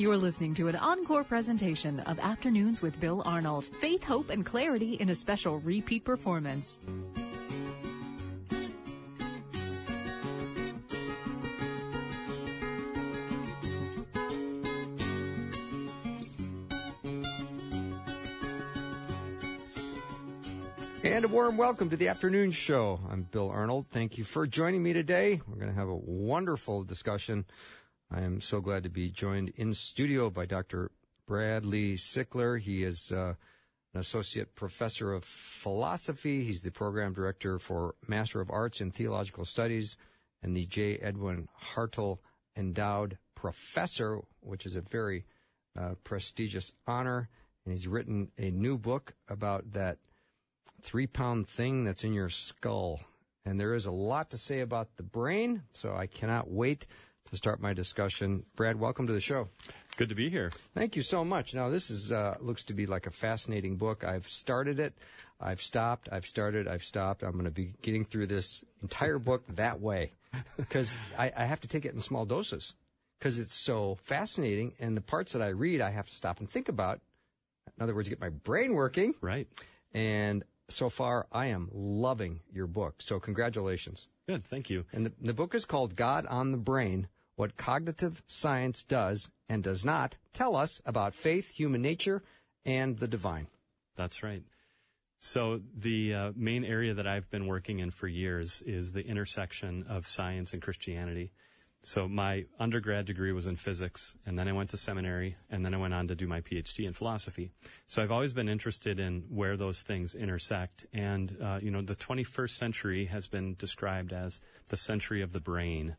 You're listening to an encore presentation of Afternoons with Bill Arnold. Faith, hope, and clarity in a special repeat performance. And a warm welcome to the afternoon show. I'm Bill Arnold. Thank you for joining me today. We're going to have a wonderful discussion. I am so glad to be joined in studio by Dr. Bradley Sickler. He is uh, an associate professor of philosophy. He's the program director for Master of Arts in Theological Studies and the J. Edwin Hartill Endowed Professor, which is a very uh, prestigious honor. And he's written a new book about that three pound thing that's in your skull. And there is a lot to say about the brain, so I cannot wait to start my discussion. Brad, welcome to the show. Good to be here. Thank you so much. Now, this is uh, looks to be like a fascinating book. I've started it, I've stopped, I've started, I've stopped. I'm going to be getting through this entire book that way because I, I have to take it in small doses because it's so fascinating. And the parts that I read, I have to stop and think about. In other words, get my brain working. Right. And so far, I am loving your book. So congratulations. Good, thank you. And the, the book is called God on the Brain, What Cognitive Science Does and Does Not Tell Us About Faith, Human Nature, and the Divine. That's right. So the uh, main area that I've been working in for years is the intersection of science and Christianity. So my undergrad degree was in physics, and then I went to seminary, and then I went on to do my PhD in philosophy. So I've always been interested in where those things intersect. And uh, you know, the 21st century has been described as the century of the brain.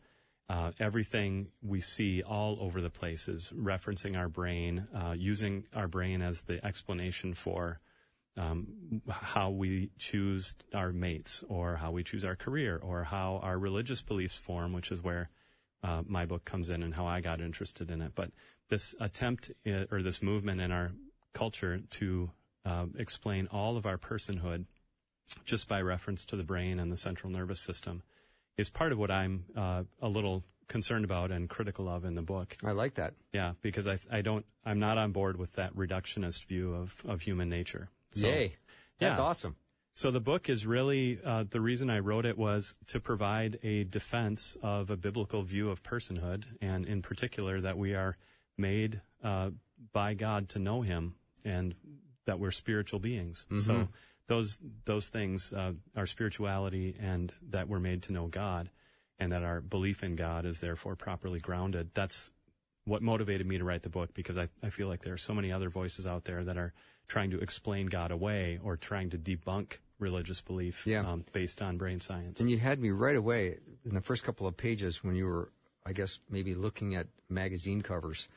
Uh, everything we see all over the place is referencing our brain, uh, using our brain as the explanation for um, how we choose our mates, or how we choose our career, or how our religious beliefs form, which is where uh, my book comes in and how I got interested in it. But this attempt uh, or this movement in our culture to uh, explain all of our personhood just by reference to the brain and the central nervous system is part of what I'm uh, a little concerned about and critical of in the book. I like that. Yeah, because I, I don't, I'm not on board with that reductionist view of, of human nature. So, Yay. That's yeah. awesome. So the book is really uh, the reason I wrote it was to provide a defense of a biblical view of personhood, and in particular that we are made uh, by God to know Him, and that we're spiritual beings. Mm-hmm. So those those things, uh, our spirituality, and that we're made to know God, and that our belief in God is therefore properly grounded. That's what motivated me to write the book because I, I feel like there are so many other voices out there that are trying to explain God away or trying to debunk religious belief yeah. um, based on brain science. And you had me right away in the first couple of pages when you were, I guess, maybe looking at magazine covers,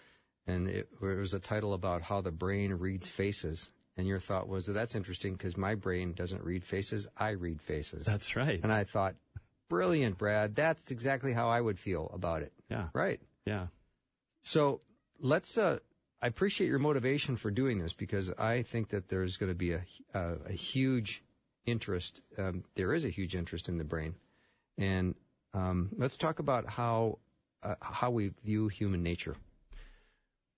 and it, it was a title about how the brain reads faces. And your thought was, well, that's interesting because my brain doesn't read faces, I read faces. That's right. And I thought, brilliant, Brad. That's exactly how I would feel about it. Yeah. Right. Yeah. So let's, uh, I appreciate your motivation for doing this because I think that there's going to be a, a, a huge interest. Um, there is a huge interest in the brain, and um, let's talk about how uh, how we view human nature.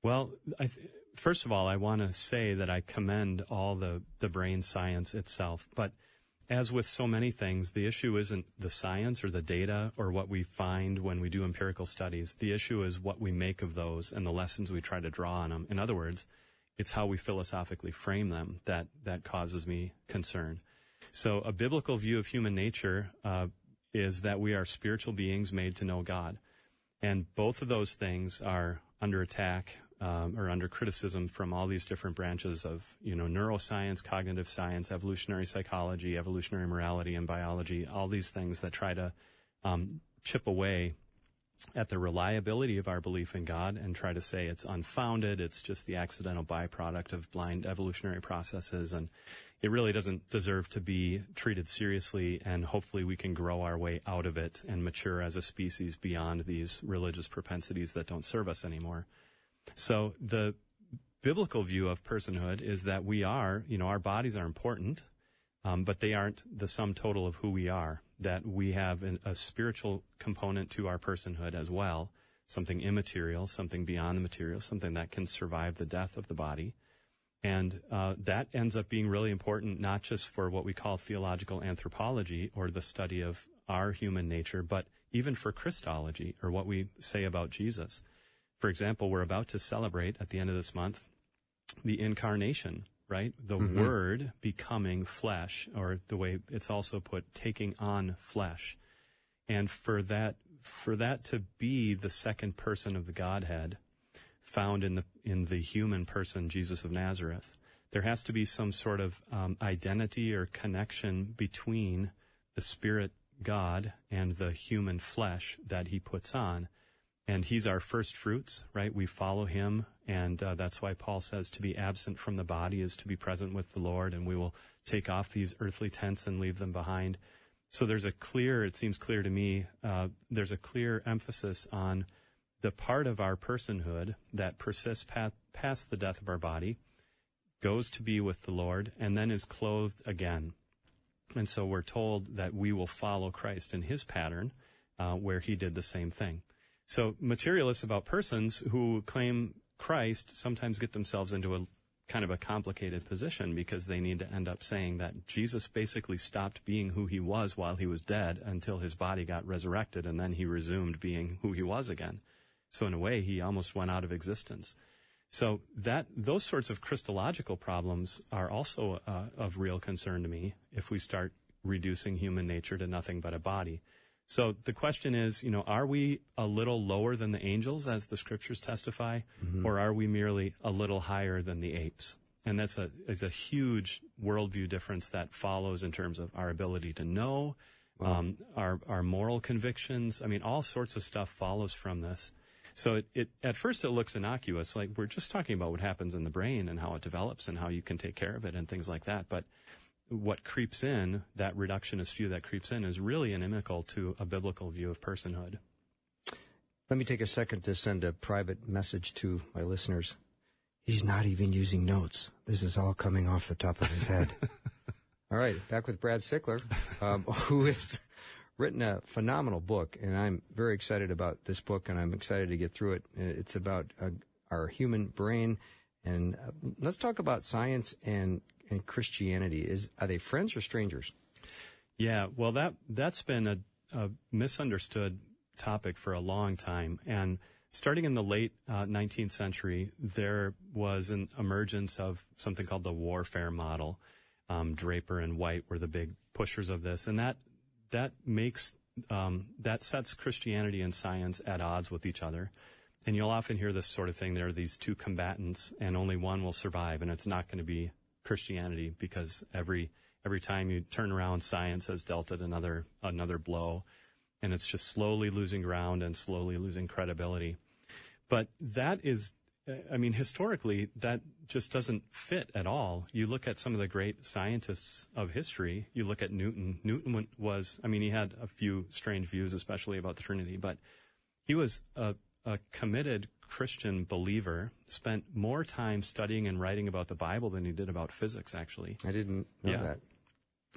Well, I th- first of all, I want to say that I commend all the the brain science itself, but as with so many things, the issue isn't the science or the data or what we find when we do empirical studies. The issue is what we make of those and the lessons we try to draw on them. In other words, it's how we philosophically frame them that, that causes me concern. So a biblical view of human nature uh, is that we are spiritual beings made to know God. And both of those things are under attack um, or under criticism from all these different branches of, you know, neuroscience, cognitive science, evolutionary psychology, evolutionary morality, and biology. All these things that try to um, chip away at the reliability of our belief in God and try to say it's unfounded. It's just the accidental byproduct of blind evolutionary processes, and it really doesn't deserve to be treated seriously. And hopefully, we can grow our way out of it and mature as a species beyond these religious propensities that don't serve us anymore. So the biblical view of personhood is that we are, you know, our bodies are important, um, but they aren't the sum total of who we are. That we have an, a spiritual component to our personhood as well. something immaterial, something beyond the material, something that can survive the death of the body. And uh, that ends up being really important, not just for what we call theological anthropology or the study of our human nature, but even for Christology or what we say about Jesus. For example, we're about to celebrate at the end of this month the incarnation, right? The Mhm. Word becoming flesh, or the way it's also put, taking on flesh. And for that, for that to be the second person of the Godhead, found in the in the human person Jesus of Nazareth, there has to be some sort of um, identity or connection between the Spirit God and the human flesh that He puts on, and He's our first fruits, right? We follow Him, and uh, that's why Paul says to be absent from the body is to be present with the Lord, and we will take off these earthly tents and leave them behind. So there's a clear, it seems clear to me, uh, there's a clear emphasis on the part of our personhood that persists pa- past the death of our body, goes to be with the Lord, and then is clothed again. And so we're told that we will follow Christ in his pattern, uh, where he did the same thing. So materialists about persons who claim Christ sometimes get themselves into a kind of a complicated position because they need to end up saying that Jesus basically stopped being who he was while he was dead until his body got resurrected and then he resumed being who he was again. So in a way, he almost went out of existence. So that those sorts of Christological problems are also uh, of real concern to me if we start reducing human nature to nothing but a body. So the question is, you know, are we a little lower than the angels, as the scriptures testify, or are we merely a little higher than the apes? And that's a is a huge worldview difference that follows in terms of our ability to know, um, our our moral convictions. I mean, all sorts of stuff follows from this. So it, it at first it looks innocuous, like we're just talking about what happens in the brain and how it develops and how you can take care of it and things like that. But what creeps in, that reductionist view that creeps in, is really inimical to a biblical view of personhood. Let me take a second to send a private message to my listeners. He's not even using notes. This is all coming off the top of his head. all right, back with Brad Sickler, um, who has written a phenomenal book, and I'm very excited about this book, and I'm excited to get through it. It's about uh, our human brain, and uh, let's talk about science and and Christianity. Is are they friends or strangers? Yeah, well, that that's been a, a misunderstood topic for a long time, and starting in the late uh, 19th century, there was an emergence of something called the warfare model. Um, Draper and White were the big pushers of this, and that that makes um, that sets Christianity and science at odds with each other. And you'll often hear this sort of thing. There are these two combatants, and only one will survive, and it's not going to be Christianity because every every time you turn around, science has dealt it another another blow, and it's just slowly losing ground and slowly losing credibility. But that is, I mean, historically, that just doesn't fit at all. You look at some of the great scientists of history. You look at Newton. Newton was, I mean, he had a few strange views, especially about the Trinity, but he was a, a committed Christian believer, spent more time studying and writing about the Bible than he did about physics, actually. I didn't know Yeah. that.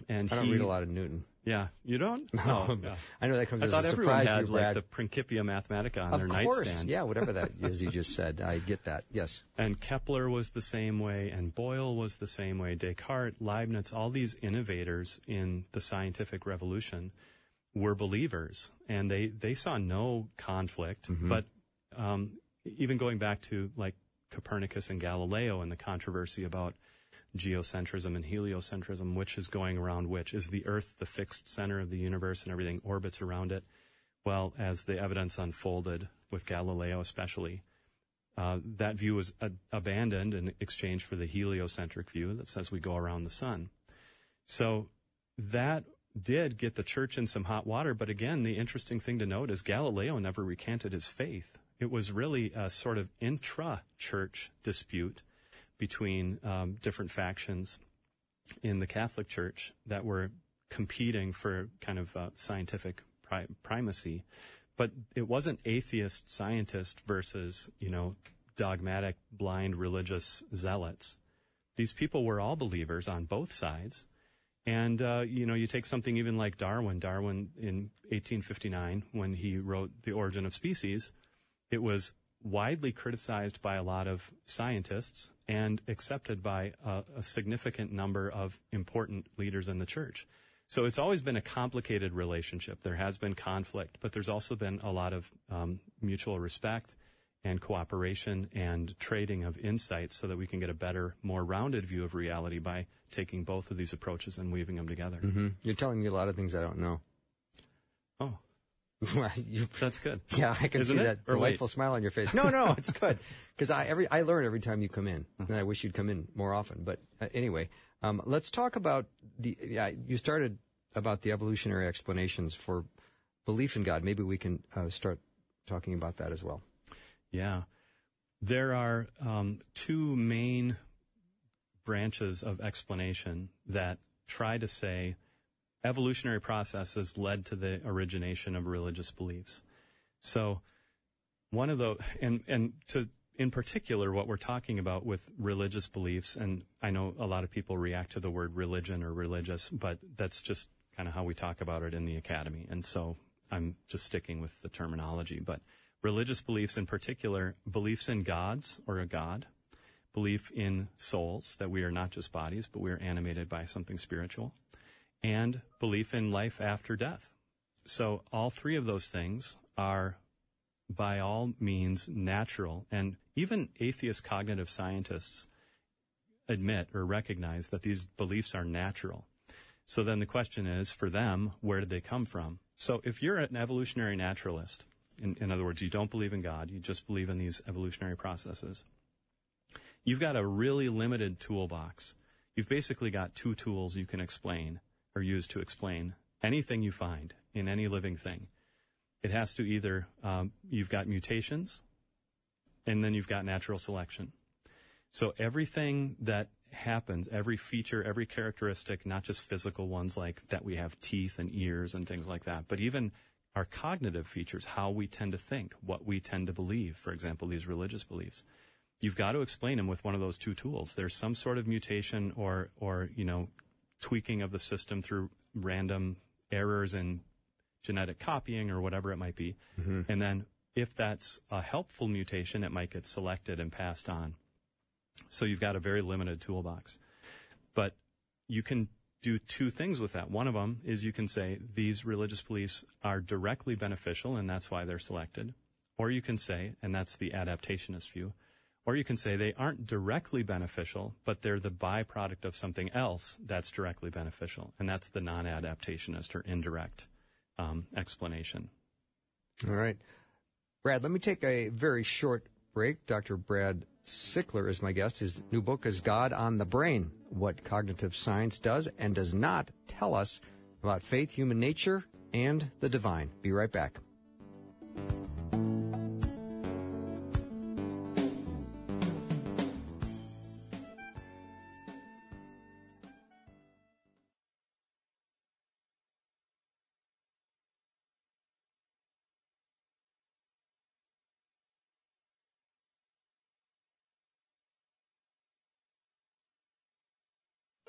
And I don't he, read a lot of Newton. Yeah, you don't? No, Oh, yeah. I know that comes I as a surprise. had to you, like Brad. the Principia Mathematica on of their course, nightstand. yeah, whatever that is you just said. I get that. Yes. And Kepler was the same way, and Boyle was the same way. Descartes, Leibniz, all these innovators in the scientific revolution were believers, and they, they saw no conflict. But um, even going back to like Copernicus and Galileo and the controversy about geocentrism and heliocentrism, which is going around which? Is the Earth the fixed center of the universe and everything orbits around it? Well, as the evidence unfolded with Galileo, especially, uh, that view was a- abandoned in exchange for the heliocentric view that says we go around the sun. So that did get the church in some hot water. But again, the interesting thing to note is Galileo never recanted his faith. It was really a sort of intra church dispute between um, different factions in the Catholic Church that were competing for kind of uh, scientific pri- primacy. But it wasn't atheist scientist versus, you know, dogmatic, blind religious zealots. These people were all believers on both sides. And, uh, you know, you take something even like Darwin. Darwin in 1859, when he wrote The Origin of Species, it was widely criticized by a lot of scientists and accepted by a, a, significant number of important leaders in the church. So it's always been a complicated relationship. There has been conflict, but there's also been a lot of um, mutual respect and cooperation and trading of insights so that we can get a better, more rounded view of reality by taking both of these approaches and weaving them together. Mm-hmm. You're telling me a lot of things I don't know. Oh. you, That's good. Yeah, I can Isn't see it? that Or delightful wait. smile on your face. No, no, it's good because I every I learn every time you come in, and I wish you'd come in more often. But uh, anyway, um, let's talk about the. Yeah, you started about the evolutionary explanations for belief in God. Maybe we can uh, start talking about that as well. Yeah. There are um, two main branches of explanation that try to say evolutionary processes led to the origination of religious beliefs. So one of the and and to in particular what we're talking about with religious beliefs and I know a lot of people react to the word religion or religious but that's just kind of how we talk about it in the academy and so I'm just sticking with the terminology but religious beliefs in particular beliefs in gods or a god belief in souls that we are not just bodies but we are animated by something spiritual and belief in life after death so all three of those things are by all means natural. And even atheist cognitive scientists admit or recognize that these beliefs are natural. So then the question is for them, where did they come from? So if you're an evolutionary naturalist, in, in other words, you don't believe in God, you just believe in these evolutionary processes, you've got a really limited toolbox. You've basically got two tools you can explain or use to explain anything you find in any living thing. It has to either um, you've got mutations and then you've got natural selection. So everything that happens every feature every characteristic not just physical ones like that we have teeth and ears and things like that but even our cognitive features how we tend to think what we tend to believe for example these religious beliefs. You've got to explain them with one of those two tools. There's some sort of mutation or or you know tweaking of the system through random errors in genetic copying or whatever it might be. Mm-hmm. And then if that's a helpful mutation, it might get selected and passed on. So you've got a very limited toolbox. But you can do two things with that. One of them is you can say these religious beliefs are directly beneficial and that's why they're selected. Or you can say, and that's the adaptationist view, or you can say they aren't directly beneficial, but they're the byproduct of something else that's directly beneficial. And that's the non-adaptationist or indirect um, explanation. All right. Brad, let me take a very short break. Dr. Brad Sickler is my guest. His new book is God on the Brain What Cognitive Science Does and Does Not Tell Us About Faith, Human Nature, and the Divine. Be right back.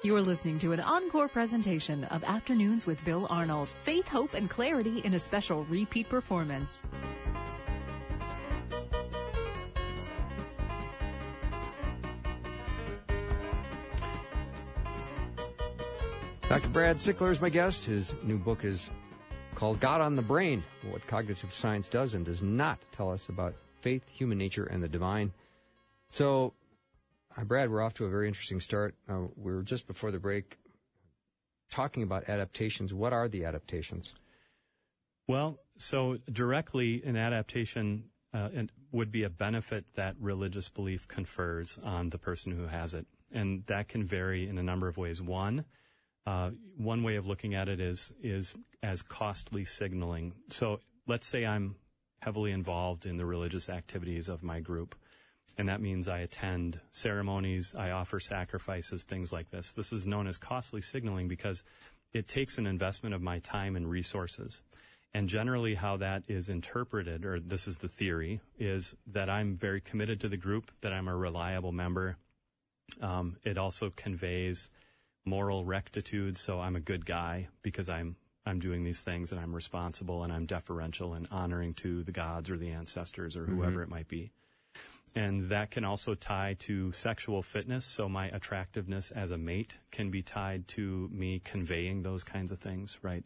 You're listening to an encore presentation of Afternoons with Bill Arnold. Faith, hope, and clarity in a special repeat performance. Dr. Brad Sickler is my guest. His new book is called God on the Brain What Cognitive Science Does and Does Not Tell Us About Faith, Human Nature, and the Divine. So, Brad, we're off to a very interesting start. Uh, we were just before the break talking about adaptations. What are the adaptations? Well, so directly an adaptation uh, would be a benefit that religious belief confers on the person who has it, and that can vary in a number of ways. One, uh, one way of looking at it is is as costly signaling. So let's say I'm heavily involved in the religious activities of my group, and that means I attend ceremonies, I offer sacrifices, things like this. This is known as costly signaling because it takes an investment of my time and resources. And generally, how that is interpreted, or this is the theory, is that I'm very committed to the group, that I'm a reliable member. Um, it also conveys moral rectitude, so I'm a good guy because I'm I'm doing these things and I'm responsible and I'm deferential and honoring to the gods or the ancestors or whoever it might be. And that can also tie to sexual fitness. So my attractiveness as a mate can be tied to me conveying those kinds of things, right?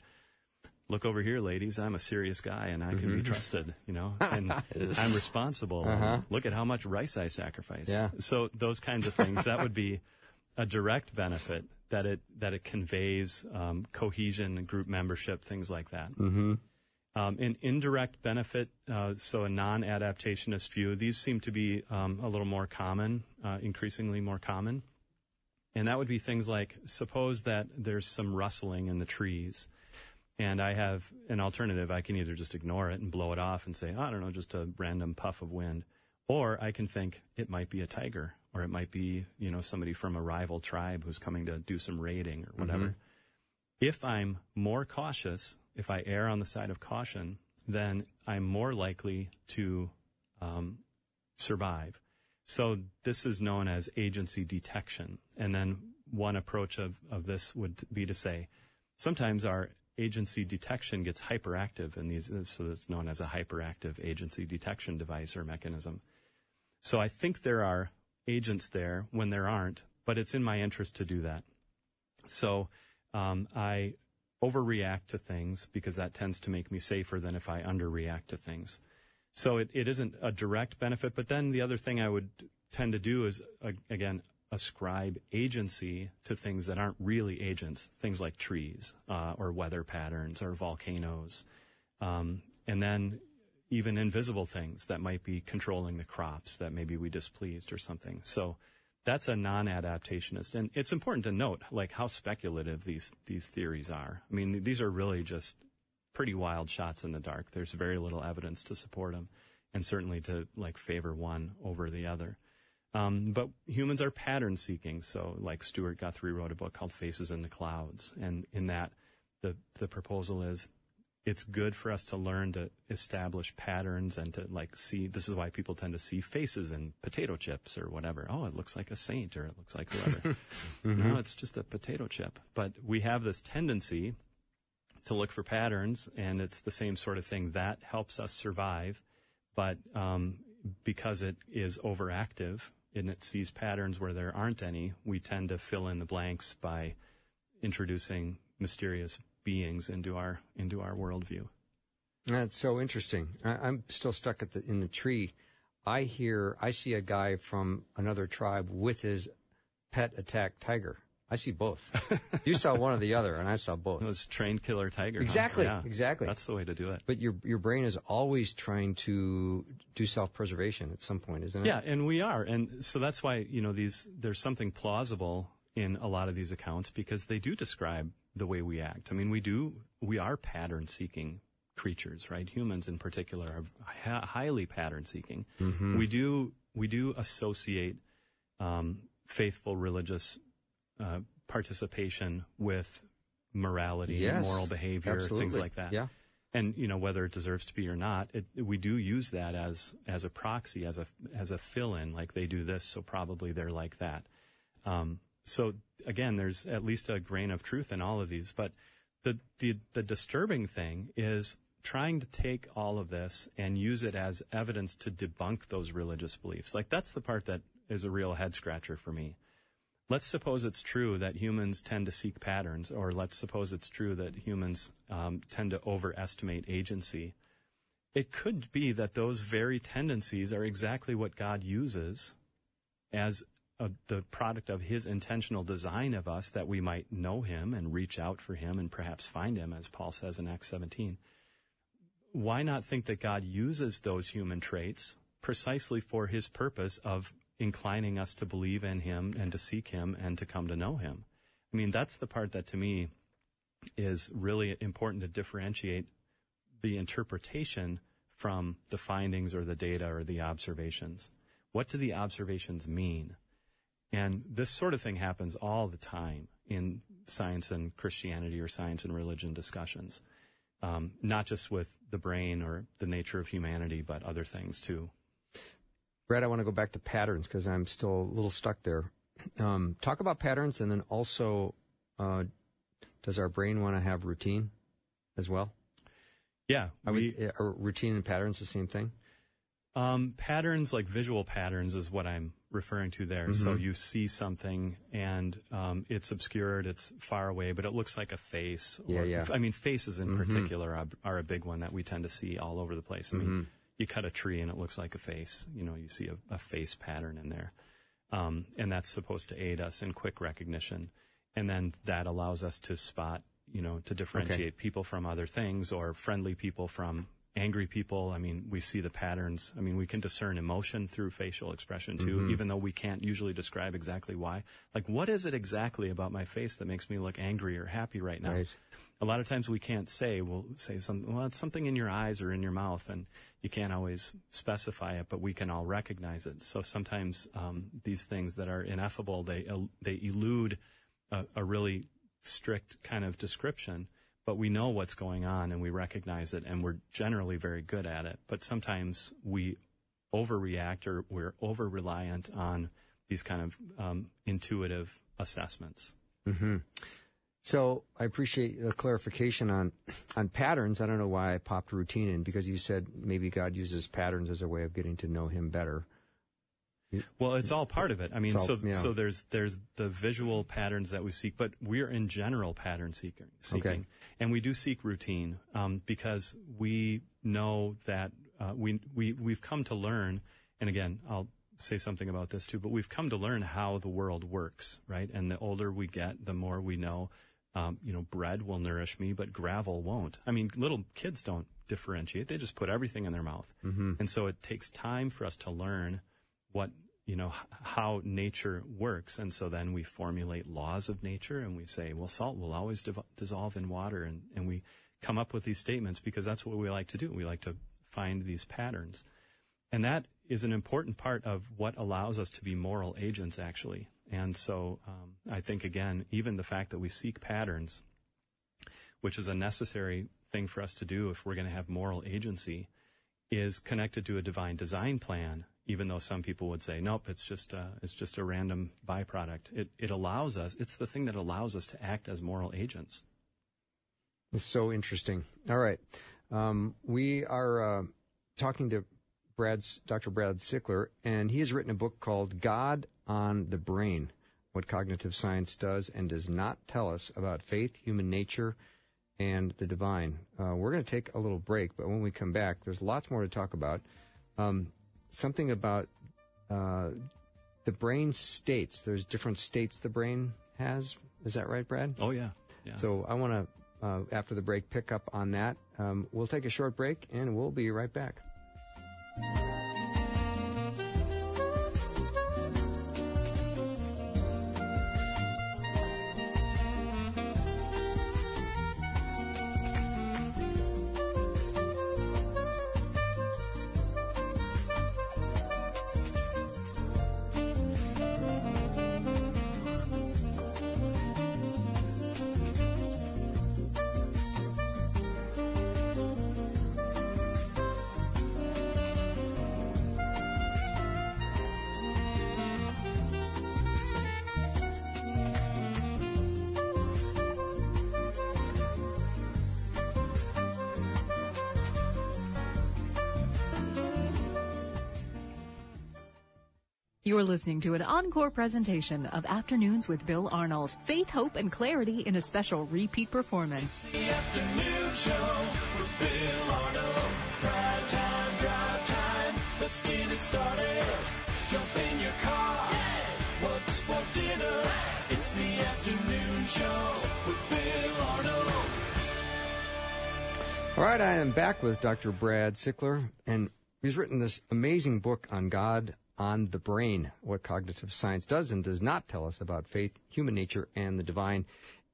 Look over here, ladies. I'm a serious guy and I can be trusted, you know, and I'm responsible. and Look at how much rice I sacrificed. Yeah. So those kinds of things, that would be a direct benefit that it, that it conveys, um, cohesion group membership, things like that. Mm-hmm. Um, an indirect benefit, uh, so a non-adaptationist view, these seem to be um, a little more common, uh, increasingly more common. And that would be things like, suppose that there's some rustling in the trees, and I have an alternative. I can either just ignore it and blow it off and say, I don't know, just a random puff of wind. Or I can think it might be a tiger, or it might be, you know, somebody from a rival tribe who's coming to do some raiding or whatever. If I'm more cautious, if I err on the side of caution, then I'm more likely to um, survive. So this is known as agency detection. And then one approach of, of this would be to say, sometimes our agency detection gets hyperactive in these, so it's known as a hyperactive agency detection device or mechanism. So I think there are agents there when there aren't, but it's in my interest to do that. So um, I overreact to things because that tends to make me safer than if I underreact to things. So it, it isn't a direct benefit, but then the other thing I would tend to do is, again, ascribe agency to things that aren't really agents, things like trees uh, or weather patterns or volcanoes. Um, and then even invisible things that might be controlling the crops that maybe we displeased or something. So that's a non-adaptationist. And it's important to note, like, how speculative these, these theories are. I mean, these are really just pretty wild shots in the dark. There's very little evidence to support them and certainly to, like, favor one over the other. Um, but humans are pattern seeking. So, like Stewart Guthrie wrote a book called Faces in the Clouds. And in that, the, the proposal is it's good for us to learn to establish patterns and to like see this is why people tend to see faces in potato chips or whatever. Oh it looks like a saint or it looks like whoever. No it's just a potato chip. But we have this tendency to look for patterns and it's the same sort of thing. That helps us survive but um, because it is overactive and it sees patterns where there aren't any we tend to fill in the blanks by introducing mysterious beings into our into our worldview. That's so interesting. I, I'm still stuck at the in the tree. I hear, I see a guy from another tribe with his pet attack tiger. I see both. you saw one or the other, and I saw both. It was trained killer tiger. huh? Exactly, Yeah. exactly. That's the way to do it. But your your brain is always trying to do self preservation at some point, isn't it? Yeah, and we are, and so that's why you know these. There's something plausible in a lot of these accounts because they do describe the way we act. I mean, we do. We are pattern seeking creatures, right? Humans in particular are hi- highly pattern seeking. We do we do associate um, faithful religious uh, participation with morality, Yes, moral behavior, things like that. Yeah. And you know whether it deserves to be or not, it, we do use that as as a proxy, as a as a fill in. Like they do this, so probably they're like that. Um, so again, there's at least a grain of truth in all of these. But the the the disturbing thing is trying to take all of this and use it as evidence to debunk those religious beliefs. Like that's the part that is a real head scratcher for me. Let's suppose it's true that humans tend to seek patterns, or let's suppose it's true that humans um, tend to overestimate agency. It could be that those very tendencies are exactly what God uses as the product of His intentional design of us that we might know Him and reach out for Him and perhaps find Him, as Paul says in Acts 17. Why not think that God uses those human traits precisely for His purpose of inclining us to believe in Him and to seek Him and to come to know Him? I mean, that's the part that to me is really important to differentiate the interpretation from the findings or the data or the observations. What do the observations mean? And this sort of thing happens all the time in science and Christianity or science and religion discussions, um, not just with the brain or the nature of humanity, but other things too. Brad, I want to go back to patterns because I'm still a little stuck there. Um, talk about patterns, and then also, uh, does our brain want to have routine? as well? Yeah, Are, we, we, are routine and patterns the same thing? Um, patterns like visual patterns is what I'm referring to there. Mm-hmm. So you see something and um, it's obscured, it's far away, but it looks like a face. Yeah, yeah. I mean, faces in particular are, are a big one that we tend to see all over the place. I mean, Mm-hmm. you cut a tree and it looks like a face. You know, you see a, a face pattern in there, um, and that's supposed to aid us in quick recognition, and then that allows us to spot. You know, to differentiate people from other things or friendly people from angry people. I mean, we see the patterns. I mean, we can discern emotion through facial expression too, Mm-hmm. even though we can't usually describe exactly why. Like, what is it exactly about my face that makes me look angry or happy right now? Right. A lot of times we can't say, we'll say something, well, it's something in your eyes or in your mouth, and you can't always specify it, but we can all recognize it. So sometimes um, these things that are ineffable, they, they elude a, a really strict kind of description, but we know what's going on and we recognize it and we're generally very good at it. But sometimes we overreact or we're over reliant on these kind of um, intuitive assessments. So I appreciate the clarification on on patterns. I don't know why I popped routine in because you said maybe God uses patterns as a way of getting to know Him better. Well, it's all part of it. I mean, all- so yeah. so there's there's the visual patterns that we seek, but we're in general pattern seeking, seeking, Okay. and we do seek routine um, because we know that uh, we we we've come to learn. And again, I'll say something about this too, but we've come to learn how the world works, right? And the older we get, the more we know. Um, you know, bread will nourish me, but gravel won't. I mean, little kids don't differentiate; they just put everything in their mouth, mm-hmm. and so it takes time for us to learn what you know how nature works. And so then we formulate laws of nature and we say well salt will always div- dissolve in water. And, and we come up with these statements because that's what we like to do. We like to find these patterns. And that is an important part of what allows us to be moral agents actually. And so um, i think again even the fact that we seek patterns which is a necessary thing for us to do if we're going to have moral agency is connected to a divine design plan, even though some people would say, nope, it's just a, it's just a random byproduct. It, it allows us, it's the thing that allows us to act as moral agents. It's so interesting. All right, um, we are uh, talking to Brad's Dr. Brad Sickler, and he has written a book called "God on the Brain: What Cognitive Science Does and Does Not Tell Us About Faith, Human Nature, and the Divine." Uh, we're going to take a little break, but when we come back, there's lots more to talk about. Um, something about uh, the brain states. There's different states the brain has. Is that right, Brad? Oh yeah. Yeah. So I want to, uh, after the break, pick up on that. Um, we'll take a short break and we'll be right back. You're listening to an encore presentation of Afternoons with Bill Arnold. Faith, hope, and clarity in a special repeat performance. The afternoon show with Bill Arnold. Prime time, drive time. Let's get it started. Jump in your car. What's for dinner? It's the afternoon show with Bill Arnold. All right, I am back with Dr. Brad Sickler, and he's written this amazing book on God on the brain, what cognitive science does and does not tell us about faith, human nature, and the divine.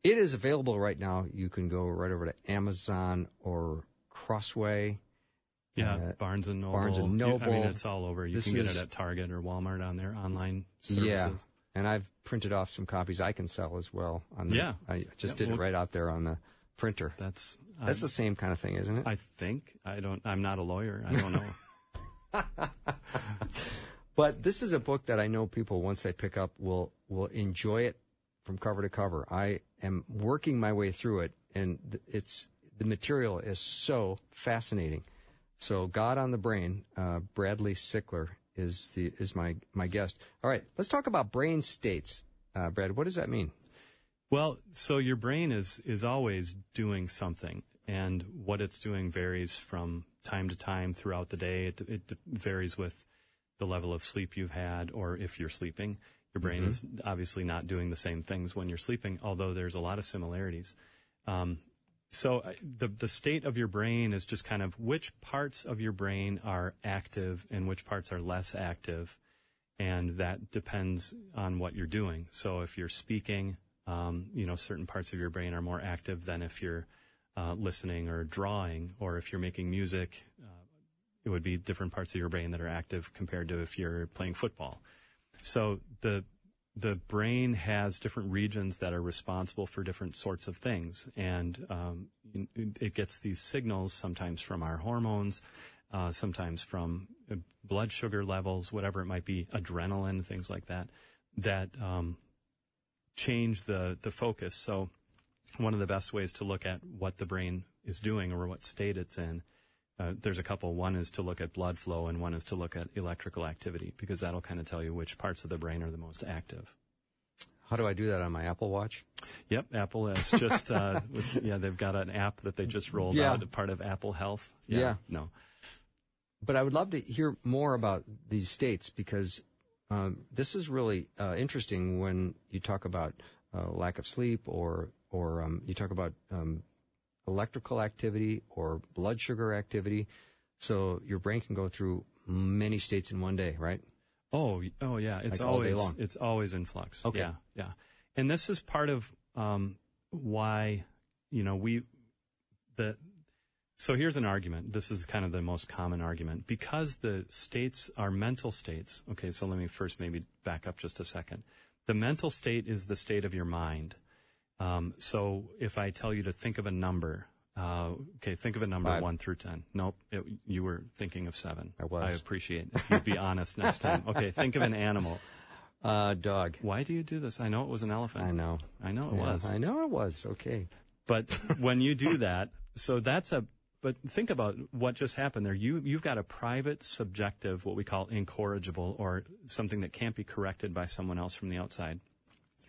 It is available right now. You can go right over to Amazon or Crossway. yeah. uh, Barnes and Noble. Barnes and You- I mean, it's all over. You This can get is- it at Target or Walmart on their online services. Yeah, and I've printed off some copies I can sell as well. On the, Yeah. I just Yeah, did it well- right out there on the printer. That's, That's the same kind of thing, isn't it? I think. I don't, I'm not a lawyer. I don't know. But this is a book that I know people once they pick up will will enjoy it from cover to cover. I am working my way through it, and it's the material is so fascinating. So, God on the Brain, uh, Bradley Sickler is the is my my guest. All right, let's talk about brain states. Uh, Brad, what does that mean? Well, so your brain is is always doing something, and what it's doing varies from time to time throughout the day. It, it varies with the level of sleep you've had, or if you're sleeping. Your brain is obviously not doing the same things when you're sleeping, although there's a lot of similarities. Um, so uh, the the state of your brain is just kind of which parts of your brain are active and which parts are less active, and that depends on what you're doing. So if you're speaking, um, you know, certain parts of your brain are more active than if you're uh, listening or drawing, or if you're making music. Uh, it would be different parts of your brain that are active compared to if you're playing football. So the the brain has different regions that are responsible for different sorts of things, and um, it gets these signals sometimes from our hormones, uh, sometimes from uh, blood sugar levels, whatever it might be, adrenaline, things like that, that um, change the the focus. So, one of the best ways to look at what the brain is doing or what state it's in uh, there's a couple. One is to look at blood flow, and one is to look at electrical activity, because that'll kind of tell you which parts of the brain are the most active. How do I do that on my Apple Watch? Yep, Apple has just uh, with, yeah, they've got an app that they just rolled Yeah. out, part of Apple Health. Yeah. no, But I would love to hear more about these states because um, this is really uh, interesting when you talk about uh, lack of sleep or or um, you talk about um, electrical activity or blood sugar activity. So your brain can go through many states in one day, right? Oh, oh yeah. It's Like always it's always in flux. Okay. Yeah, yeah. And this is part of um, why you know we the so here's an argument. This is kind of the most common argument because the states are mental states. Okay, so let me first maybe back up just a second. The mental state is the state of your mind. Um, so if I tell you to think of a number, uh, okay, think of a number Five. one through ten. Nope, it, you were thinking of seven. I was. I appreciate if you'd be honest next time. Okay, think of an animal. Uh, dog. Why do you do this? I know it was an elephant. I know. I know it Yeah, was. I know it was. Okay. But when you do that, so that's a. But think about what just happened there. You you've got a private, subjective, what we call incorrigible, or something that can't be corrected by someone else from the outside.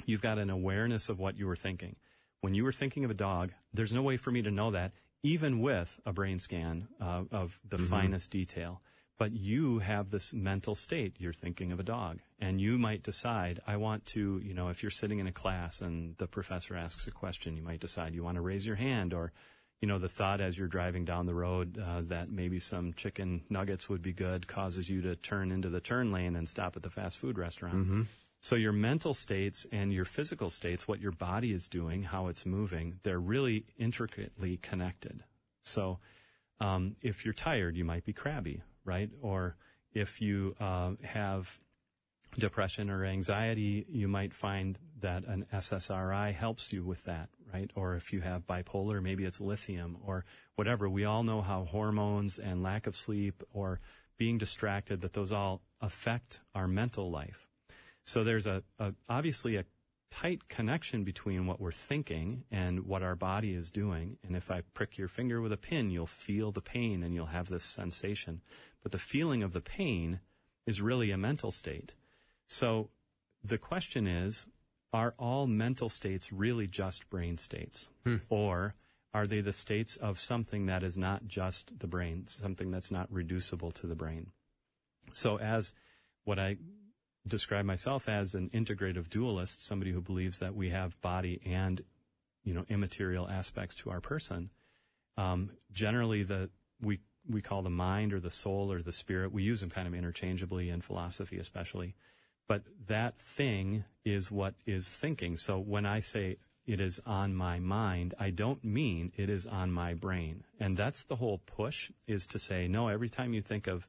You've got an awareness of what you were thinking. When you were thinking of a dog, there's no way for me to know that, even with a brain scan uh, of the finest detail. But you have this mental state. You're thinking of a dog, and you might decide, I want to, you know, if you're sitting in a class and the professor asks a question, you might decide you want to raise your hand, or, you know, the thought as you're driving down the road uh, that maybe some chicken nuggets would be good causes you to turn into the turn lane and stop at the fast food restaurant. So your mental states and your physical states, what your body is doing, how it's moving, they're really intricately connected. So um, if you're tired, you might be crabby, right? Or if you uh, have depression or anxiety, you might find that an SSRI helps you with that, right? Or if you have bipolar, maybe it's lithium or whatever. We all know how hormones and lack of sleep or being distracted, that those all affect our mental life. So there's a, a obviously a tight connection between what we're thinking and what our body is doing. And if I prick your finger with a pin, you'll feel the pain and you'll have this sensation. But the feeling of the pain is really a mental state. So the question is, are all mental states really just brain states? Hmm. Or are they the states of something that is not just the brain, something that's not reducible to the brain? So as what I describe myself as an integrative dualist, somebody who believes that we have body and, you know, immaterial aspects to our person. Um, generally, the we we call the mind or the soul or the spirit. We use them kind of interchangeably in philosophy, especially. But that thing is what is thinking. So when I say it is on my mind, I don't mean it is on my brain. And that's the whole push is to say, no, every time you think of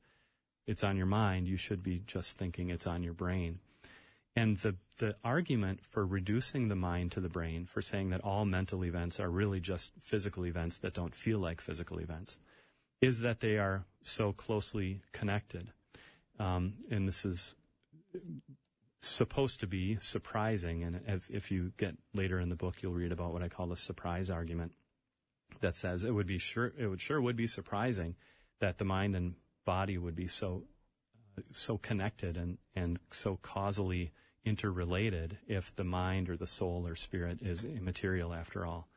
it's on your mind, you should be just thinking it's on your brain. And the, the argument for reducing the mind to the brain, for saying that all mental events are really just physical events that don't feel like physical events, is that they are so closely connected. Um, and this is supposed to be surprising. And if, if you get later in the book, you'll read about what I call the surprise argument. that says it would be sure it would sure would be surprising that the mind and body would be so so connected and and so causally interrelated if the mind or the soul or spirit is immaterial after all.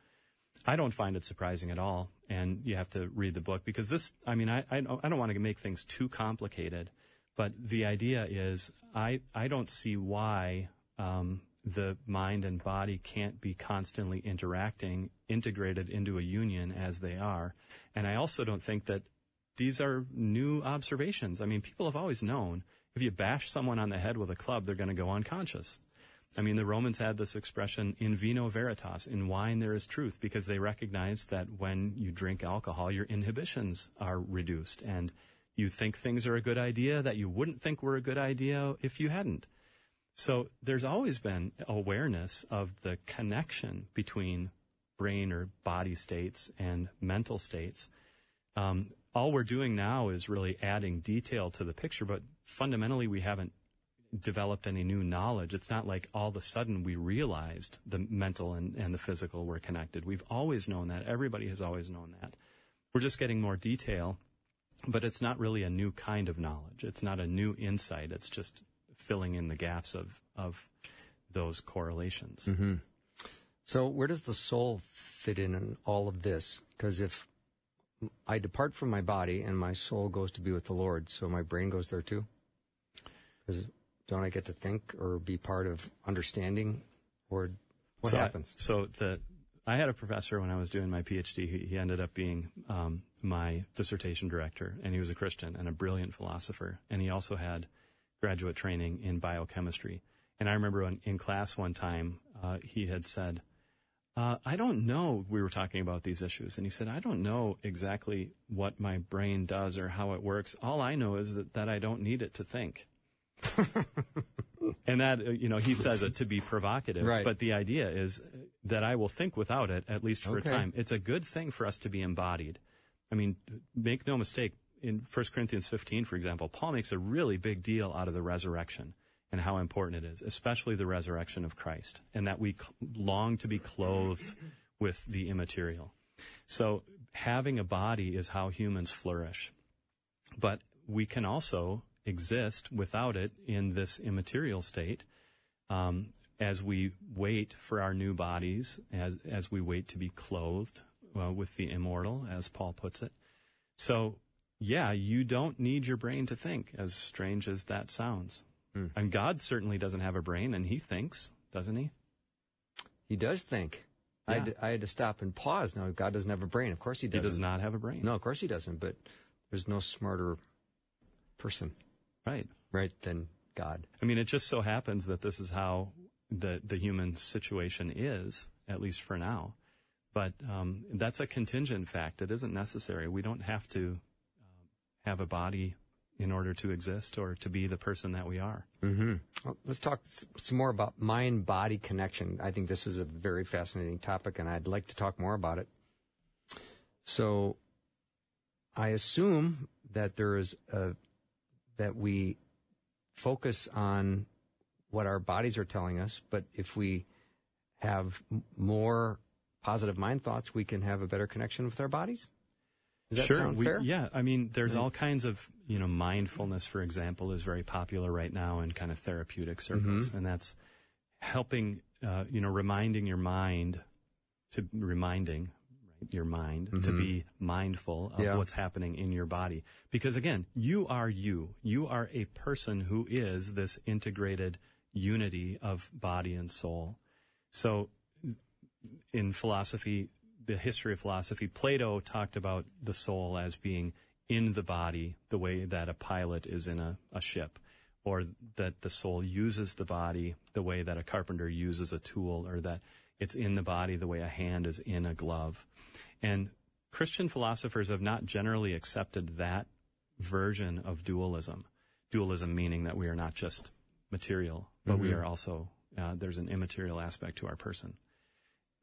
I don't find it surprising at all, and you have to read the book because this. I mean, I I don't, I don't want to make things too complicated, but the idea is I I don't see why um, the mind and body can't be constantly interacting, integrated into a union as they are, and I also don't think that these are new observations. I mean, people have always known if you bash someone on the head with a club, they're going to go unconscious. I mean, the Romans had this expression, in vino veritas, in wine there is truth, because they recognized that when you drink alcohol, your inhibitions are reduced and you think things are a good idea that you wouldn't think were a good idea if you hadn't. So there's always been awareness of the connection between brain or body states and mental states. Um, all we're doing now is really adding detail to the picture, but fundamentally we haven't developed any new knowledge. It's not like all of a sudden we realized the mental and, and the physical were connected. We've always known that. Everybody has always known that. We're just getting more detail, but it's not really a new kind of knowledge. It's not a new insight. It's just filling in the gaps of, of those correlations. Mm-hmm. So, where does the soul fit in in all of this? Because if I depart from my body and my soul goes to be with the Lord, so my brain goes there too? Because don't I get to think or be part of understanding? Or what so happens? I, so the I had a professor when I was doing my PhD. He, he ended up being um, my dissertation director, and he was a Christian and a brilliant philosopher. And he also had graduate training in biochemistry. And I remember in, in class one time, uh, he had said, uh, I don't know. We were talking about these issues, and he said, I don't know exactly what my brain does or how it works. All I know is that, that I don't need it to think. and that, uh, you know, he says it to be provocative, Right. but the idea is that I will think without it, at least for Okay. a time. It's a good thing for us to be embodied. I mean, make no mistake, in 1 Corinthians 15, for example, Paul makes a really big deal out of the resurrection and how important it is, especially the resurrection of Christ, and that we long to be clothed with the immaterial. So having a body is how humans flourish. But we can also exist without it in this immaterial state um, as we wait for our new bodies, as, as we wait to be clothed uh, with the immortal, as Paul puts it. So, yeah, you don't need your brain to think, as strange as that sounds. And God certainly doesn't have a brain, and he thinks, doesn't he? He does think. I, had to, I had to stop and pause. Now, God doesn't have a brain. Of course he doesn't. He does not have a brain. No, of course he doesn't. But there's no smarter person, Right. right, than God. I mean, it just so happens that this is how the the human situation is, at least for now. But um, that's a contingent fact. It isn't necessary. We don't have to um, have a body in order to exist or to be the person that we are. Mm-hmm. Well, let's talk some more about mind body connection. I think this is a very fascinating topic, and I'd like to talk more about it. So, I assume that there is a that we focus on what our bodies are telling us, but if we have more positive mind thoughts, we can have a better connection with our bodies. Does sure. we? Yeah. I mean, there's all kinds of, you know, mindfulness, for example, is very popular right now in kind of therapeutic circles. Mm-hmm. And that's helping, uh, you know, reminding your mind to reminding right, your mind to be mindful of Mm-hmm. Yeah. what's happening in your body. Because again, you are you. You are a person who is this integrated unity of body and soul. So in philosophy, the history of philosophy, Plato talked about the soul as being in the body the way that a pilot is in a, a ship, or that the soul uses the body the way that a carpenter uses a tool, or that it's in the body the way a hand is in a glove. And Christian philosophers have not generally accepted that version of dualism. Dualism meaning that we are not just material, but we are also, uh, there's an immaterial aspect to our person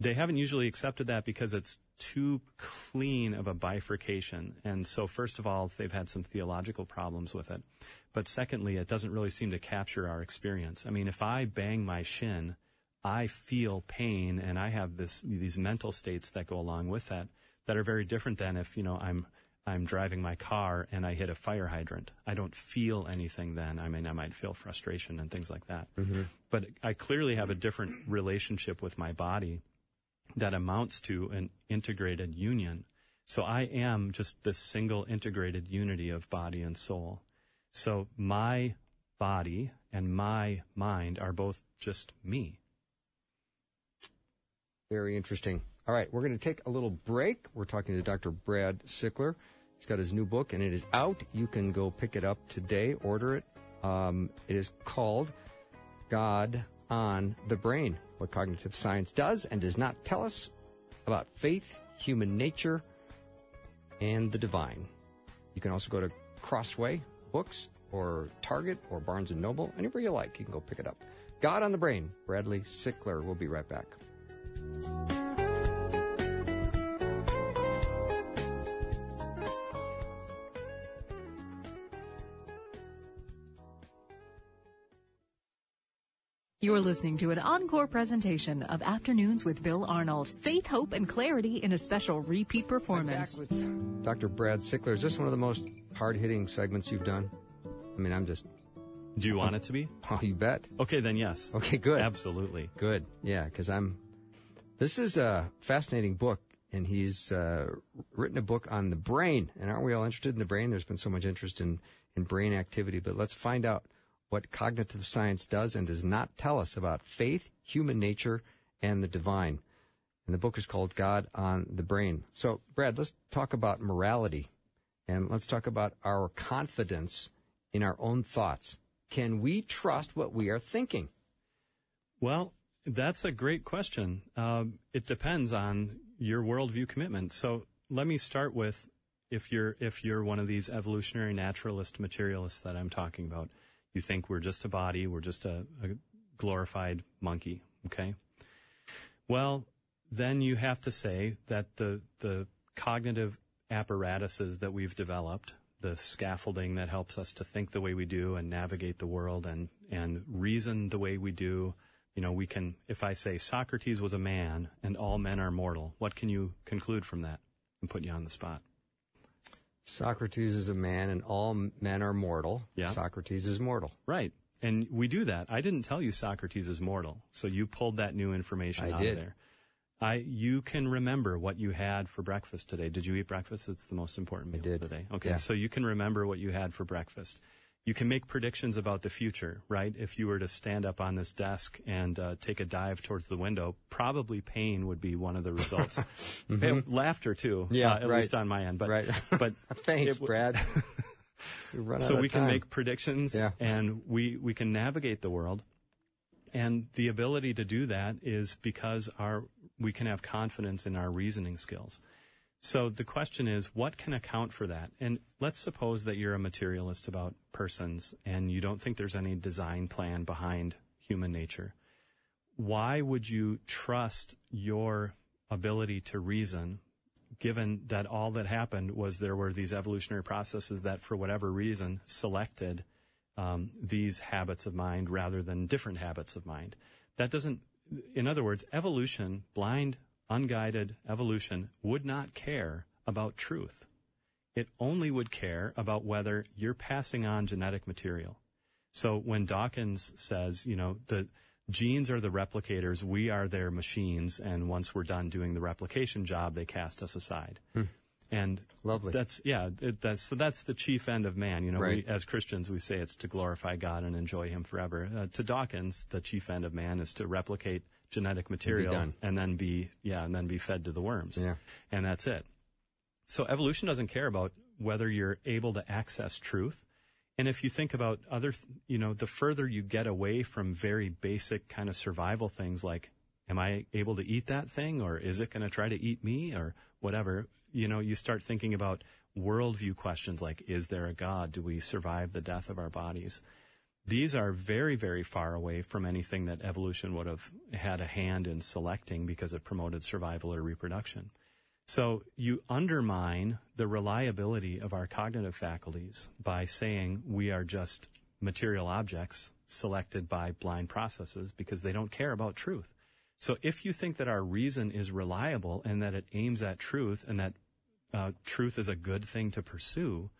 they haven't usually accepted that because it's too clean of a bifurcation. And so, first of all, they've had some theological problems with it. But secondly, it doesn't really seem to capture our experience. I mean, if I bang my shin, I feel pain and I have this, these mental states that go along with that. that are very different than if, you know, I'm I'm driving my car and I hit a fire hydrant. I don't feel anything then. I mean, I might feel frustration and things like that. Mm-hmm. But I clearly have a different relationship with my body that amounts to an integrated union. So I am just this single integrated unity of body and soul. So my body and my mind are both just me. Very interesting. All right, we're going to take a little break. We're talking to Dr. Brad Sickler. He's got his new book, and it is out. You can go pick it up today, order it. Um, it is called God on the Brain What Cognitive Science Does and Does Not Tell Us About Faith, Human Nature, and the Divine. You can also go to Crossway Books or Target or Barnes & Noble, anywhere you like. You can go pick it up. God on the Brain, Bradley Sickler. We'll be right back. You're listening to an encore presentation of Afternoons with Bill Arnold. Faith, hope, and clarity in a special repeat I'm back performance. with Dr. Brad Sickler. Is this one of the most hard hitting segments you've done? I mean, I'm just, Do you want it to be? oh, you bet. Okay, then yes. Okay, good. Absolutely. Good. Yeah, because I'm, this is a fascinating book, and he's uh, written a book on the brain. And aren't we all interested in the brain? There's been so much interest in, in brain activity, but let's find out what cognitive science does and does not tell us about faith, human nature, and the divine. And the book is called God on the Brain. So, Brad, let's talk about morality and let's talk about our confidence in our own thoughts. Can we trust what we are thinking? Well, that's a great question. Um, it depends on your worldview commitment. So let me start with if you're if you're one of these evolutionary naturalist materialists that I'm talking about, you think we're just a body, we're just a, a glorified monkey. Okay. Well, then you have to say that the the cognitive apparatuses that we've developed, the scaffolding that helps us to think the way we do and navigate the world and and reason the way we do, you know, we can if I say Socrates was a man and all men are mortal, what can you conclude from that and put you on the spot? Socrates is a man and all men are mortal. Yeah. Socrates is mortal. Right. And we do that. I didn't tell you Socrates is mortal. So you pulled that new information I out did. of there. I you can remember what you had for breakfast today. Did you eat breakfast? It's the most important meal did. of the day. Okay. Yeah. So you can remember what you had for breakfast. You can make predictions about the future, right? If you were to stand up on this desk and uh, take a dive towards the window, probably pain would be one of the results. Eh, Laughter too, Mm-hmm. Yeah, uh, at right. least on my end. But Right. but Thanks, w- Brad. We so we can make predictions Yeah. and we, we can navigate the world. And the ability to do that is because our, we can have confidence in our reasoning skills. So the question is, what can account for that? And let's suppose that you're a materialist about persons and you don't think there's any design plan behind human nature. Why would you trust your ability to reason given that all that happened was there were these evolutionary processes that, for whatever reason, selected um, these habits of mind rather than different habits of mind. That doesn't, in other words, evolution, blind, unguided evolution, would not care about truth. It only would care about whether you're passing on genetic material. So when Dawkins says, you know, the genes are the replicators, we are their machines, and once we're done doing the replication job, they cast us aside. And Lovely. That's yeah. It, that's so. That's the chief end of man. You know, Right. we, as Christians, we say it's to glorify God and enjoy Him forever. Uh, to Dawkins, the chief end of man is to replicate genetic material done. and then be yeah, and then be fed to the worms. Yeah. And that's it. So evolution doesn't care about whether you're able to access truth. And if you think about other, you know, the further you get away from very basic kind of survival things like, am I able to eat that thing or is it going to try to eat me or whatever, you know, you start thinking about worldview questions like, is there a God? Do we survive the death of our bodies? These are very, very far away from anything that evolution would have had a hand in selecting because it promoted survival or reproduction. So you undermine the reliability of our cognitive faculties by saying we are just material objects selected by blind processes because they don't care about truth. So if you think that our reason is reliable and that it aims at truth and that uh, truth is a good thing to pursue,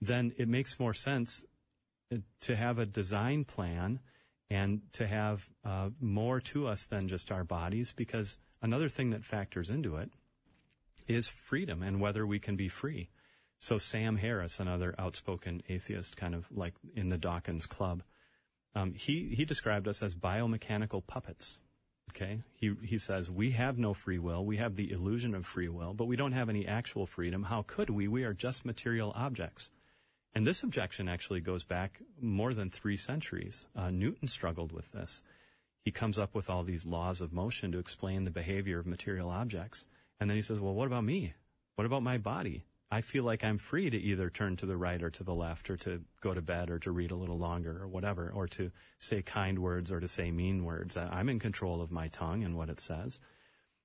then it makes more sense to have a design plan and to have uh, more to us than just our bodies because another thing that factors into it is freedom and whether we can be free. So Sam Harris, another outspoken atheist, kind of like in the Dawkins Club, um, he he described us as biomechanical puppets. Okay, he he says we have no free will, we have the illusion of free will, but we don't have any actual freedom. How could we? We are just material objects. And this objection actually goes back more than three centuries. Uh, Newton struggled with this. He comes up with all these laws of motion to explain the behavior of material objects. And then he says, well, what about me? What about my body? I feel like I'm free to either turn to the right or to the left or to go to bed or to read a little longer or whatever, or to say kind words or to say mean words. I'm in control of my tongue and what it says.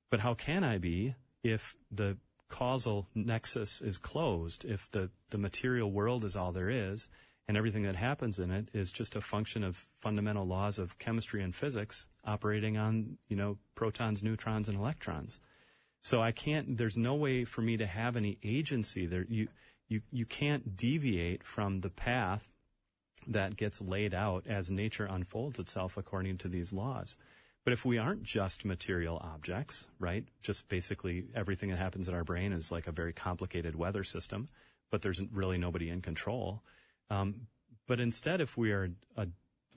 But how can I be if the causal nexus is closed, if the, the material world is all there is and everything that happens in it is just a function of fundamental laws of chemistry and physics operating on, you know, protons, neutrons, and electrons? So I can't, there's no way for me to have any agency there. You, you, you can't deviate from the path that gets laid out as nature unfolds itself according to these laws. But if we aren't just material objects, right? Just basically everything that happens in our brain is like a very complicated weather system, but there's really nobody in control. Um, but instead, if we are a,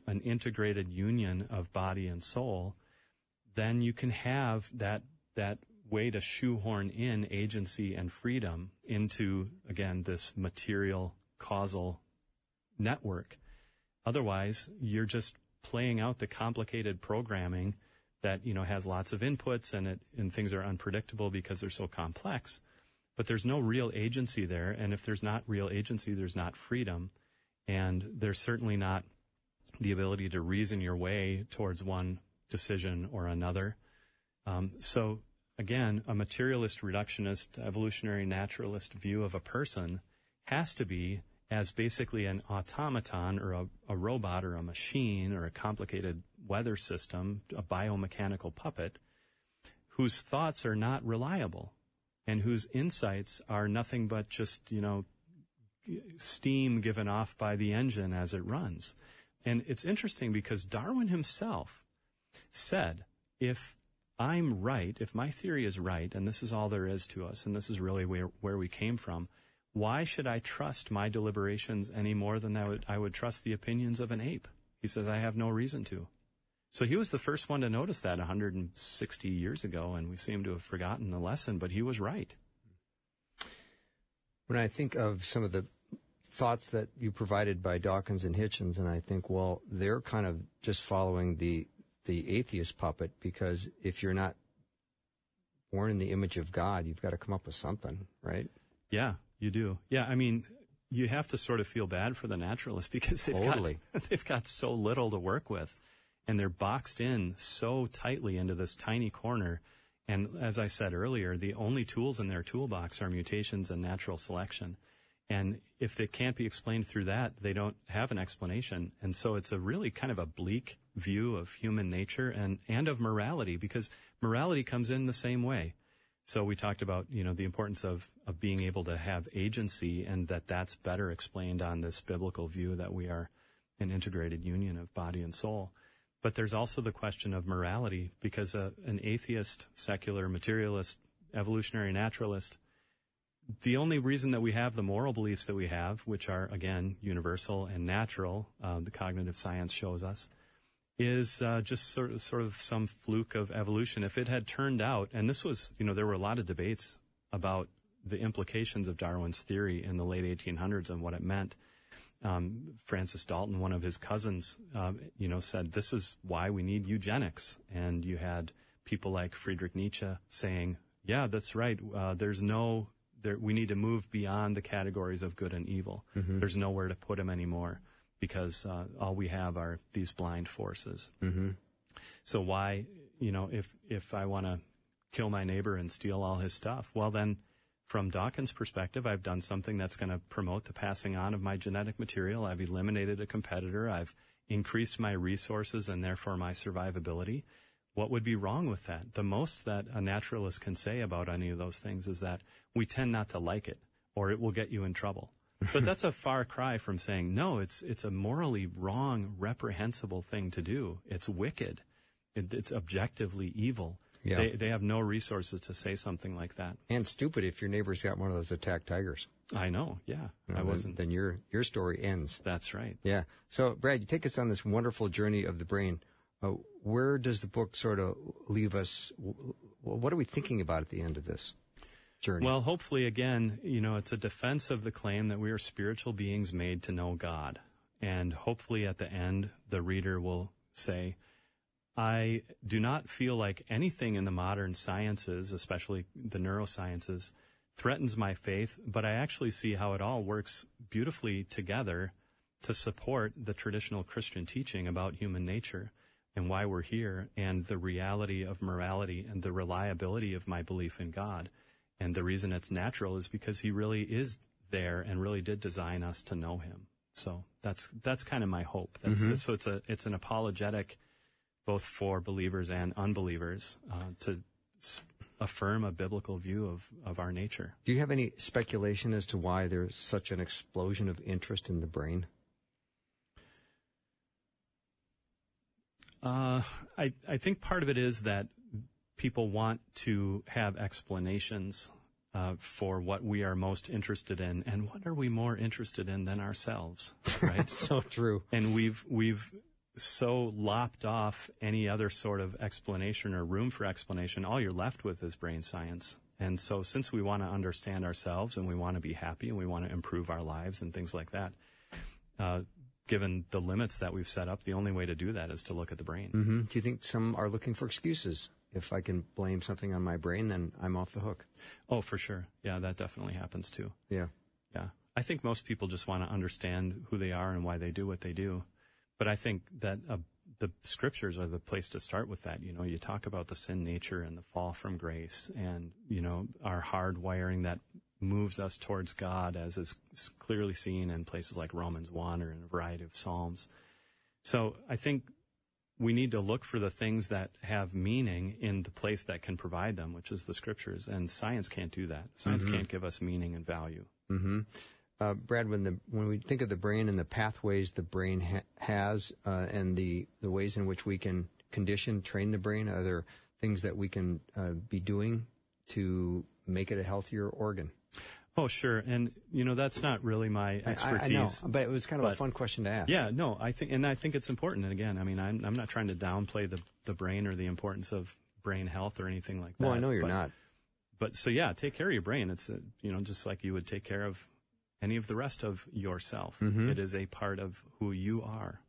an integrated union of body and soul, then you can have that, that way to shoehorn in agency and freedom into, again, this material causal network. Otherwise, you're just playing out the complicated programming that, you know, has lots of inputs and it, and things are unpredictable because they're so complex. But there's no real agency there. And if there's not real agency, there's not freedom. And there's certainly not the ability to reason your way towards one decision or another. Um, so again, a materialist, reductionist, evolutionary naturalist view of a person has to be as basically an automaton or a, a, robot or a machine or a complicated weather system, a biomechanical puppet, whose thoughts are not reliable and whose insights are nothing but just, you know, steam given off by the engine as it runs. And it's interesting because Darwin himself said, if I'm right, if my theory is right, and this is all there is to us, and this is really where, where we came from, why should I trust my deliberations any more than I would, I would trust the opinions of an ape? He says, I have no reason to. So he was the first one to notice that 160 years ago, and we seem to have forgotten the lesson, but he was right. When I think of some of the thoughts that you provided by Dawkins and Hitchens, and I think, well, they're kind of just following the the atheist puppet because if you're not born in the image of God, you've got to come up with something, right? Yeah, you do. Yeah, I mean, you have to sort of feel bad for the naturalists because they've totally. got they've got so little to work with, and they're boxed in so tightly into this tiny corner. And as I said earlier, the only tools in their toolbox are mutations and natural selection. And if it can't be explained through that, they don't have an explanation. And so it's a really kind of a bleak view of human nature and, and of morality because morality comes in the same way. So we talked about, you know, the importance of, of being able to have agency and that that's better explained on this biblical view that we are an integrated union of body and soul. But there's also the question of morality because an atheist, secular, materialist, evolutionary naturalist, the only reason that we have the moral beliefs that we have, which are again universal and natural, uh, the cognitive science shows us, is uh, just sort of, sort of some fluke of evolution. If it had turned out, and this was, you know, there were a lot of debates about the implications of Darwin's theory in the late 1800s and what it meant. Um, Francis Galton, one of his cousins, um, you know, said this is why we need eugenics, and you had people like Friedrich Nietzsche saying, "Yeah, that's right. Uh, there's no, there, we need to move beyond the categories of good and evil. Mm-hmm. There's nowhere to put him anymore." Because uh, all we have are these blind forces. Mm-hmm. So why, you know, if if I want to kill my neighbor and steal all his stuff, well then, from Dawkins' perspective, I've done something that's going to promote the passing on of my genetic material. I've eliminated a competitor. I've increased my resources and therefore my survivability. what would be wrong with that? The most that a naturalist can say about any of those things is that we tend not to like it or it will get you in trouble. But that's a far cry from saying, no, it's, it's a morally wrong, reprehensible thing to do. It's wicked. It, it's objectively evil. Yeah. They, they have no resources to say something like that. And stupid if your neighbor's got one of those attack tigers. I know. Yeah. You know, I then- wasn't. Then your your story ends. That's right. Yeah. So, Brad, you take us on this wonderful journey of the brain. Uh, where does the book sort of leave us? What are we thinking about at the end of this journey? Well, hopefully, again, you know, it's a defense of the claim that we are spiritual beings made to know God. And hopefully, at the end, the reader will say, I do not feel like anything in the modern sciences, especially the neurosciences, threatens my faith, but I actually see how it all works beautifully together to support the traditional Christian teaching about human nature and why we're here and the reality of morality and the reliability of my belief in God. And the reason it's natural is because he really is there and really did design us to know him. So that's that's kind of my hope. That's, So it's a it's an apologetic both for believers and unbelievers uh, to s- affirm a biblical view of, of our nature. do you have any speculation as to why there's such an explosion of interest in the brain? Uh, I, I think part of it is that people want to have explanations uh, for what we are most interested in, and what are we more interested in than ourselves, right? so true. and we've we've so lopped off any other sort of explanation or room for explanation. All you're left with is brain science. And so, since we want to understand ourselves and we want to be happy and we want to improve our lives and things like that, uh, given the limits that we've set up, the only way to do that is to look at the brain. hmm Do you think some are looking for excuses? If I can blame something on my brain, then I'm off the hook. Oh, for sure. Yeah, that definitely happens too. Yeah. Yeah. I think most people just want to understand who they are and why they do what they do. But I think that uh, the scriptures are the place to start with that. You know, you talk about the sin nature and the fall from grace and, you know, our hard wiring that moves us towards God as is clearly seen in places like Romans 1 or in a variety of Psalms. So I think we need to look for the things that have meaning in the place that can provide them, which is the scriptures. And science can't do that. Science can't give us meaning and value. hmm Uh, Brad, when the when we think of the brain and the pathways the brain ha- has, uh, and the the ways in which we can condition, train the brain, are there things that we can uh, be doing to make it a healthier organ? Oh, sure. And, you know, that's not really my I- I- expertise. I, know, but it was kind of a fun question to ask. Yeah, no, I think, and I think it's important. And again, I mean, I'm, I'm not trying to downplay the, the brain or the importance of brain health or anything like that. Well, I know you're but, not. But so, yeah, take care of your brain. It's, a, you know, just like you would take care of any of the rest of yourself. Mm-hmm. It is a part of who you are.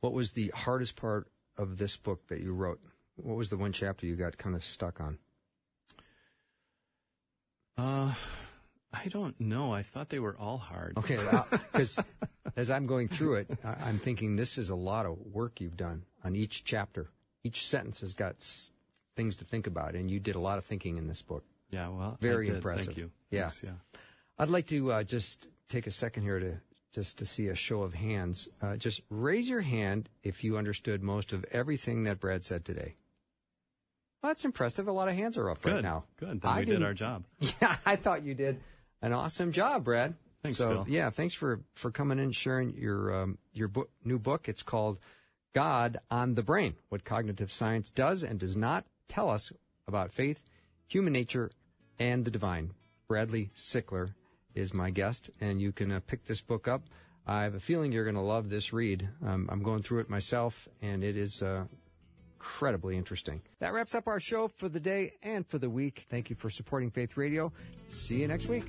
What was the hardest part of this book that you wrote? What was the one chapter you got kind of stuck on? Uh, I don't know. I thought they were all hard. Okay, because as I'm going through it, I'm thinking this is a lot of work you've done on each chapter. Each sentence has got s- things to think about, and you did a lot of thinking in this book. Yeah, well, Very impressive. Thank you. Yeah. Thanks, yeah. I'd like to uh, just take a second here to just to see a show of hands. Uh, just raise your hand if you understood most of everything that Brad said today. Well, that's impressive. A lot of hands are up Good. right now. Good. Then I we did our job. Yeah, I thought you did an awesome job, Brad. Thanks, so, Bill. Yeah, thanks for for coming in and sharing your um, your book, new book. It's called God on the Brain: What Cognitive Science Does and Does Not Tell Us About Faith, Human Nature, and the Divine. Bradley Sickler is my guest, and you can uh, pick this book up. I have a feeling you're going to love this read. Um, I'm going through it myself, and it is uh, incredibly interesting. That wraps up our show for the day and for the week. Thank you for supporting Faith Radio. See you next week.